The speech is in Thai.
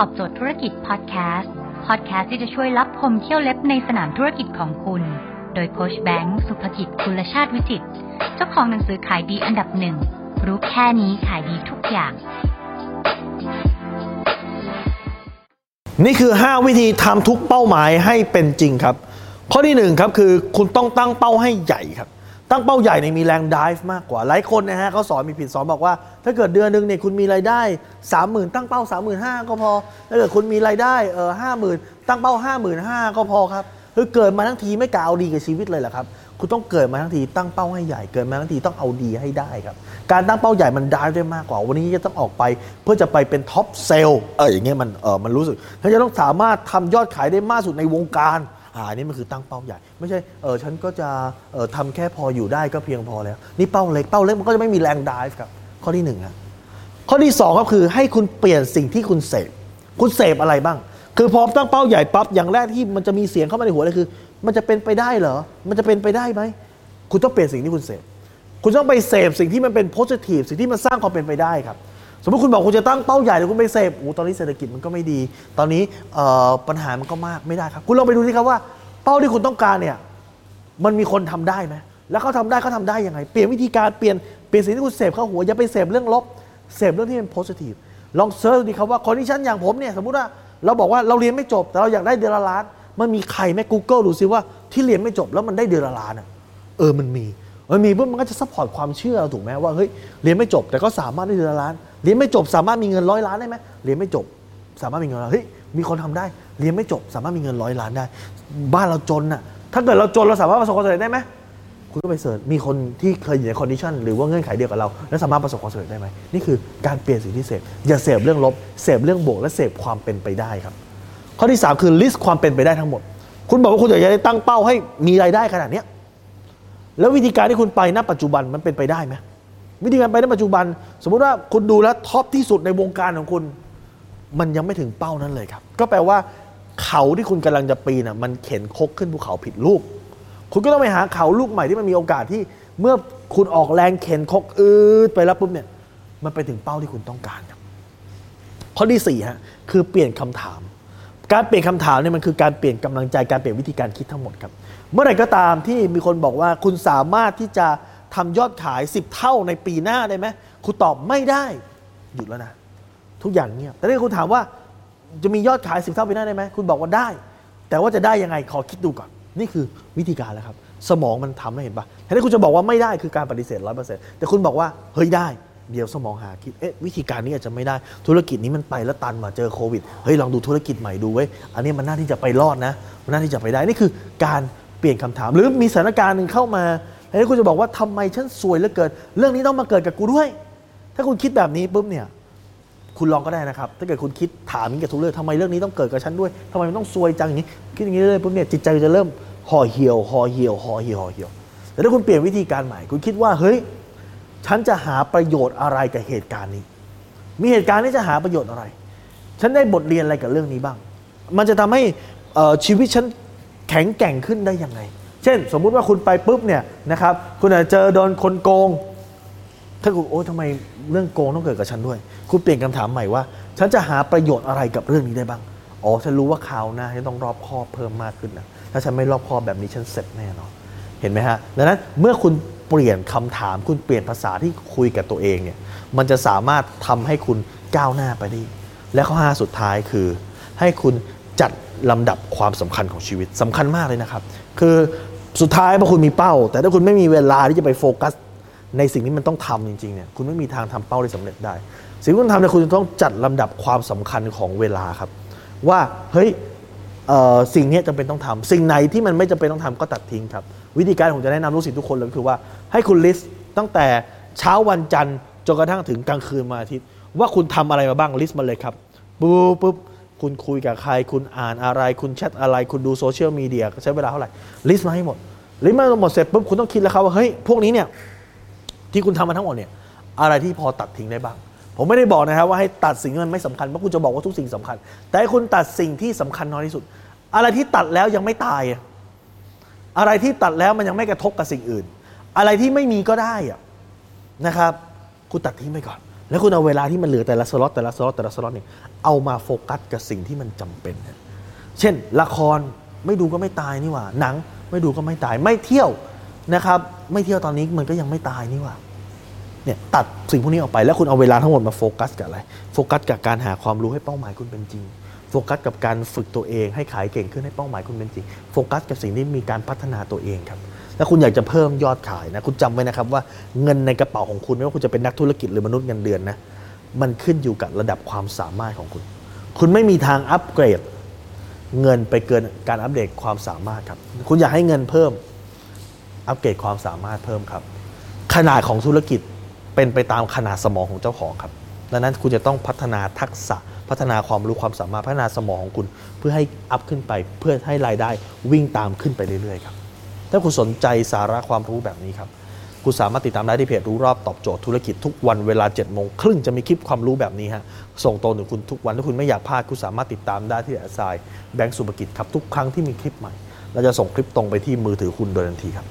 ตอบโจทย์ธุรกิจพอดแคสต์พอดแคสต์ที่จะช่วยรับพมเที่ยวเล็บในสนามธุรกิจของคุณ โดยโคชแบงค์สุภกิจคุณชาติวิจิตเจ้าของหนังสือขายดีอันดับหนึ่งรู้แค่นี้ขายดีทุกอย่าง นี่คือ 5 วิธีทำทุกเป้าหมายให้เป็นจริงครับ ข้อที่1ครับคือคุณต้องตั้งเป้าให้ใหญ่ครับ ตั้งเป้าใหญ่ในยมีแรงดิฟมากกว่า หลายคนนะฮะเขาสอนมีผิดสอนบอกว่า ถ้าเกิดเดือนหนึ่งเนี่ยคุณมีรายได้ 30,000 ตั้งเป้า 35,000 ก็พอ ถ้าเกิดคุณมีรายได้เออห้าหมื่นตั้งเป้า 55,000 ก็พอครับคือเกิดมาทั้งทีไม่กะเอาดีกับชีวิตเลยเหรอครับคุณต้องเกิดมาทั้งทีตั้งเป้าให้ใหญ่เกิดมาทั้งทีต้องเอาดีให้ได้ครับ การตั้งเป้าใหญ่มันได้ได้มากกว่า วันนี้จะต้องออกไปเพื่อจะไปเป็น top sale เอออย่างเงี้ยมันเออมันรู้สึกถ้าจะต้องสามารถทำยอดขายได้มากสุดในวงการ อ่าอันนี้มันคือตั้งเป้าใหญ่ ไม่ใช่เออฉันก็จะเออทำแค่พออยู่ได้ก็เพียงพอแล้ว นี่เป้าเล็กเป้าเล็กมันก็จะไม่มีแรงดิฟครับ ข้อที่หนึ่งครับข้อที่2ก็คือให้คุณเปลี่ยนสิ่งที่คุณเสพคุณเสพอะไรบ้าง คือพอตั้งเป้าใหญ่ปั๊บอย่างแรกที่มันจะมีเสียงเข้ามาในหัวเลยคือ มันจะเป็นไปได้เหรอ มันจะเป็นไปได้ไหมคุณต้องเปลี่ยนสิ่งที่คุณเสพคุณต้องไปเสพสิ่งที่มันเป็นโพสิทีฟสิ่งที่มันสร้างความเป็นไปได้ครับ สมมติคุณบอกคุณจะตั้งเป้าใหญ่แต่คุณไปเสพโอ้ตอนนี้เศรษฐกิจมันก็ไม่ดี ตอนนี้ปัญหามันก็มากไม่ได้ครับ คุณลองไปดูสิครับว่า เป้าที่คุณต้องการเนี่ยมันมีคนทำได้ไหมแล้วเขาทำได้เขาทำได้ยังไง เปลี่ยนวิธีการเปลี่ยนเปลี่ยนสิ่งที่คุณเสพเข้าหัวอย่าไปเสพเรื่องลบเสพเรื่องที่เป็น positive ลอง search ดูครับว่า condition อย่างผมเนี่ยสมมติว่าเราบอกว่าเราเรียนไม่จบ แต่เราอยากได้เดือนละล้าน มันมีใครไหม Google ดูซิว่าที่เรียนไม่จบแล้วมันได้เดือนละล้านอะเออมันมีมันมีปุ๊บมันก็จะ support ความเชื่อเราถูกไหมว่าเฮ้ยเรียนไม่จบแต่ก็สามารถได้เดือนละล้าน เรียนไม่จบสามารถมีเงินร้อยล้านได้ไหมเรียนไม่จบ สามารถมีเงินร้อยเฮ้ยมีคนทำได้ เรียนไม่จบ สามารถมีเงินร้อยล้านได้ บ้านเราจนน่ะถ้าเกิดเราจนเราสามารถประสบความสำเร็จได้ไหมคุณก็ไป search มีคนที่เคยอยู่ใน condition หรือว่าเงื่อนไขเดียวกับเรา แล้วสามารถประสบความสำเร็จได้ไหมนี่คือการเปลี่ยนสิ่งที่เสพอย่าเสพเรื่องลบเสพเรื่องบวกและเสพความเป็นไปได้ครับ ข้อที่ 3 คือ list ความเป็นไปได้ทั้งหมด คุณบอกว่าคุณอยากจะตั้งเป้าให้มีรายได้ขนาดนี้แล้ววิธีการที่คุณไปณปัจจุบันมันเป็นไปได้ไหม วิธีการไปณปัจจุบัน สมมุติว่าคุณดูแล้วท็อปที่สุดในวงการของคุณ มันยังไม่ถึงเป้านั้นเลยครับ ก็แปลว่าเขาที่คุณกำลังจะปีนอะมันเข็นคกขึ้นภูเขาผิดลูก คุณก็ต้องไปหาเขาลูกใหม่ที่มันมีโอกาสที่เมื่อคุณออกแรงเข็นคกอืดไปแล้วปุ๊บเนี่ยมันไปถึงเป้าที่คุณต้องการครับข้อที่สี่ฮะคือเปลี่ยนคำถาม การเปลี่ยนคำถามเนี่ยมันคือการเปลี่ยนกำลังใจการเปลี่ยนวิธีการคิดทั้งหมดครับ เมื่อไหร่ก็ตามที่มีคนบอกว่าคุณสามารถที่จะ ทำยอดขาย 10 เท่าในปีหน้าได้ไหมคุณตอบไม่ได้ หยุดแล้วนะ ทุกอย่างเงียบแต่ถ้าคุณถามว่าจะมียอดขาย 10 เท่าปีหน้าได้ไหมคุณบอกว่าได้ แต่ว่าจะได้ยังไงขอคิดดูก่อน นี่คือวิธีการแล้วครับ สมองมันทำให้เห็นปะแทนที่คุณจะบอกว่าไม่ได้คือการปฏิเสธร้อยเปอร์เซ็นต์แต่คุณบอกว่าเฮ้ยได้เดี๋ยวสมองหาคิด เอ๊ะวิธีการนี้อาจจะไม่ได้ ธุรกิจนี้มันไปแล้วตันมาเจอโควิด เฮ้ยลองดูธุรกิจใหม่ดูเว้ย อันนี้มันน่าที่จะไปรอดนะ มันน่าที่จะไปได้ นี่คือการเปลี่ยนคำถาม หรือมีสถานการณ์หนึ่งเข้ามา แทนที่คุณจะบอกว่าทำไมฉันสวยเหลือเกิน เรื่องนี้ต้องมาเกิดกับกูด้วย ถ้าคุณคิดแบบนี้ปุ๊บเนี่ย คุณลองก็ได้นะครับ ถ้าเกิดคุณคิดถามนี้กับทุกเรื่องทำไมเรื่องนี้ต้องเกิดกับฉันด้วยทำไมมันต้องซวยจังอย่างนี้ คิดอย่างนี้เลยปุ๊บเนี่ยจิตใจจะเริ่มห่อเหี่ยวห่อเหี่ยวห่อเหี่ยวห่อเหี่ยว แต่ถ้าคุณเปลี่ยนวิธีการใหม่ คุณคิดว่าเฮ้ย ฉันจะหาประโยชน์อะไรกับเหตุการณ์นี้ มีเหตุการณ์นี้จะหาประโยชน์อะไร ฉันได้บทเรียนอะไรกับเรื่องนี้บ้าง มันจะทำให้ชีวิตฉันแข็งแกร่งขึ้นได้ยังไง เช่น สมมุติว่าคุณไปปุ๊บเนี่ยนะครับคุณอาจจะเจอโดนคนโกง ถ้าคุณโอ้ทำไมเรื่องโกงต้องเกิดกับฉันด้วย คุณเปลี่ยนคำถามใหม่ว่า ฉันจะหาประโยชน์อะไรกับเรื่องนี้ได้บ้างอ๋อฉันรู้ว่าคราวหน้าฉันต้องรอบคอบเพิ่มมากขึ้นนะถ้าฉันไม่รอบคอบแบบนี้ฉันเสร็จแน่นอนเห็นไหมฮะดังนั้นเมื่อคุณเปลี่ยนคำถาม คุณเปลี่ยนภาษาที่คุยกับตัวเองเนี่ยมันจะสามารถทำให้คุณก้าวหน้าไปได้ และข้อห้าสุดท้ายคือ ให้คุณจัดลำดับความสำคัญของชีวิตสำคัญมากเลยนะครับ คือ สุดท้ายพอคุณมีเป้า แต่ถ้าคุณไม่มีเวลาที่จะไปโฟกัส ในสิ่งที่มันต้องทำจริงๆเนี่ยคุณไม่มีทางทำเป้าได้สำเร็จได้ สิ่งที่คุณทำเนี่ยคุณจะต้องจัดลำดับความสำคัญของเวลาครับ ว่าเฮ้ยสิ่งนี้จำเป็นต้องทำสิ่งไหนที่มันไม่จำเป็นต้องทำก็ตัดทิ้งครับ วิธีการผมจะแนะนำลูกศิษย์ทุกคนเลยคือว่าให้คุณ list ตั้งแต่เช้าวันจันทร์จนกระทั่งถึงกลางคืนวันอาทิตย์ ว่าคุณทำอะไรมาบ้าง list มาเลยครับปุ๊บปุ๊บ คุณคุยกับใคร คุณอ่านอะไร คุณแชทอะไร คุณดูโซเชียลมีเดียใช้เวลาเท่าไหร่ list มาให้หมด list มาหมดเสร็จปุ๊บคุณต้องคิดแล้วครับว่าเฮ้ยพวกนี้เนี่ยที่คุณทำมาทั้งหมดเนี่ยอะไรที่พอตัดทิ้งได้บ้าง ผมไม่ได้บอกนะครับว่าให้ตัดสิ่งที่มันไม่สำคัญเพราะคุณจะบอกว่าทุกสิ่งสำคัญ แต่ให้คุณตัดสิ่งที่สำคัญน้อยที่สุด อะไรที่ตัดแล้วยังไม่ตายอะอะไรที่ตัดแล้วมันยังไม่กระทบกับสิ่งอื่น อะไรที่ไม่มีก็ได้อะนะครับ คุณตัดทิ้งไปก่อน แล้วคุณเอาเวลาที่มันเหลือแต่ละสล็อตแต่ละสล็อตแต่ละสล็อตเนี่ยเอามาโฟกัสกับสิ่งที่มันจำเป็น เช่น ละครไม่ดูก็ไม่ตายนี่หว่า หนังไม่ดูก็ไม่ตายไม่เที่ยวนะครับ ไม่เที่ยวตอนนี้มันก็ยังไม่ตายนี่หว่าเนี่ยตัดสิ่งพวกนี้ออกไปแล้วคุณเอาเวลาทั้งหมดมาโฟกัสกับอะไรโฟกัสกับการหาความรู้ให้เป้าหมายคุณเป็นจริงโฟกัสกับการฝึกตัวเองให้ขายเก่งขึ้นให้เป้าหมายคุณเป็นจริงโฟกัสกับสิ่งที่มีการพัฒนาตัวเองครับ ถ้าคุณอยากจะเพิ่มยอดขายนะคุณจำไว้นะครับว่าเงินในกระเป๋าของคุณไม่ว่าคุณจะเป็นนักธุรกิจหรือมนุษย์เงินเดือนนะมันขึ้นอยู่กับระดับความสามารถของคุณ คุณไม่มีทางอัปเกรด เงินไปเกินการอัปเดตความสามารถครับ คุณอยากให้เงินเพิ่มอัปเกรดความสามารถเพิ่มครับ ขนาดของธุรกิจเป็นไปตามขนาดสมองของเจ้าของครับดังนั้นคุณจะต้องพัฒนาทักษะพัฒนาความรู้ความสามารถพัฒนาสมองของคุณ เพื่อให้อัพขึ้นไปเพื่อให้รายได้วิ่งตามขึ้นไปเรื่อยๆครับ ถ้าคุณสนใจสาระความรู้แบบนี้ครับคุณสามารถติดตามได้ที่เพจรู้รอบตอบโจทย์ธุรกิจทุกวันเวลา7จ็ดโมงครึ่งจะมีคลิปความรู้แบบนี้ฮะส่งตรงถึงคุณทุกวันถ้าคุณไม่อยากพลาดคุณสามารถติดตามได้ที่แอสไซแบงก์สุภกิจครับทุกครั้งที่มีคลิปใหม่เราจะส่งคลิปตรงไปที่มือถือคุณโดยทันทีครับ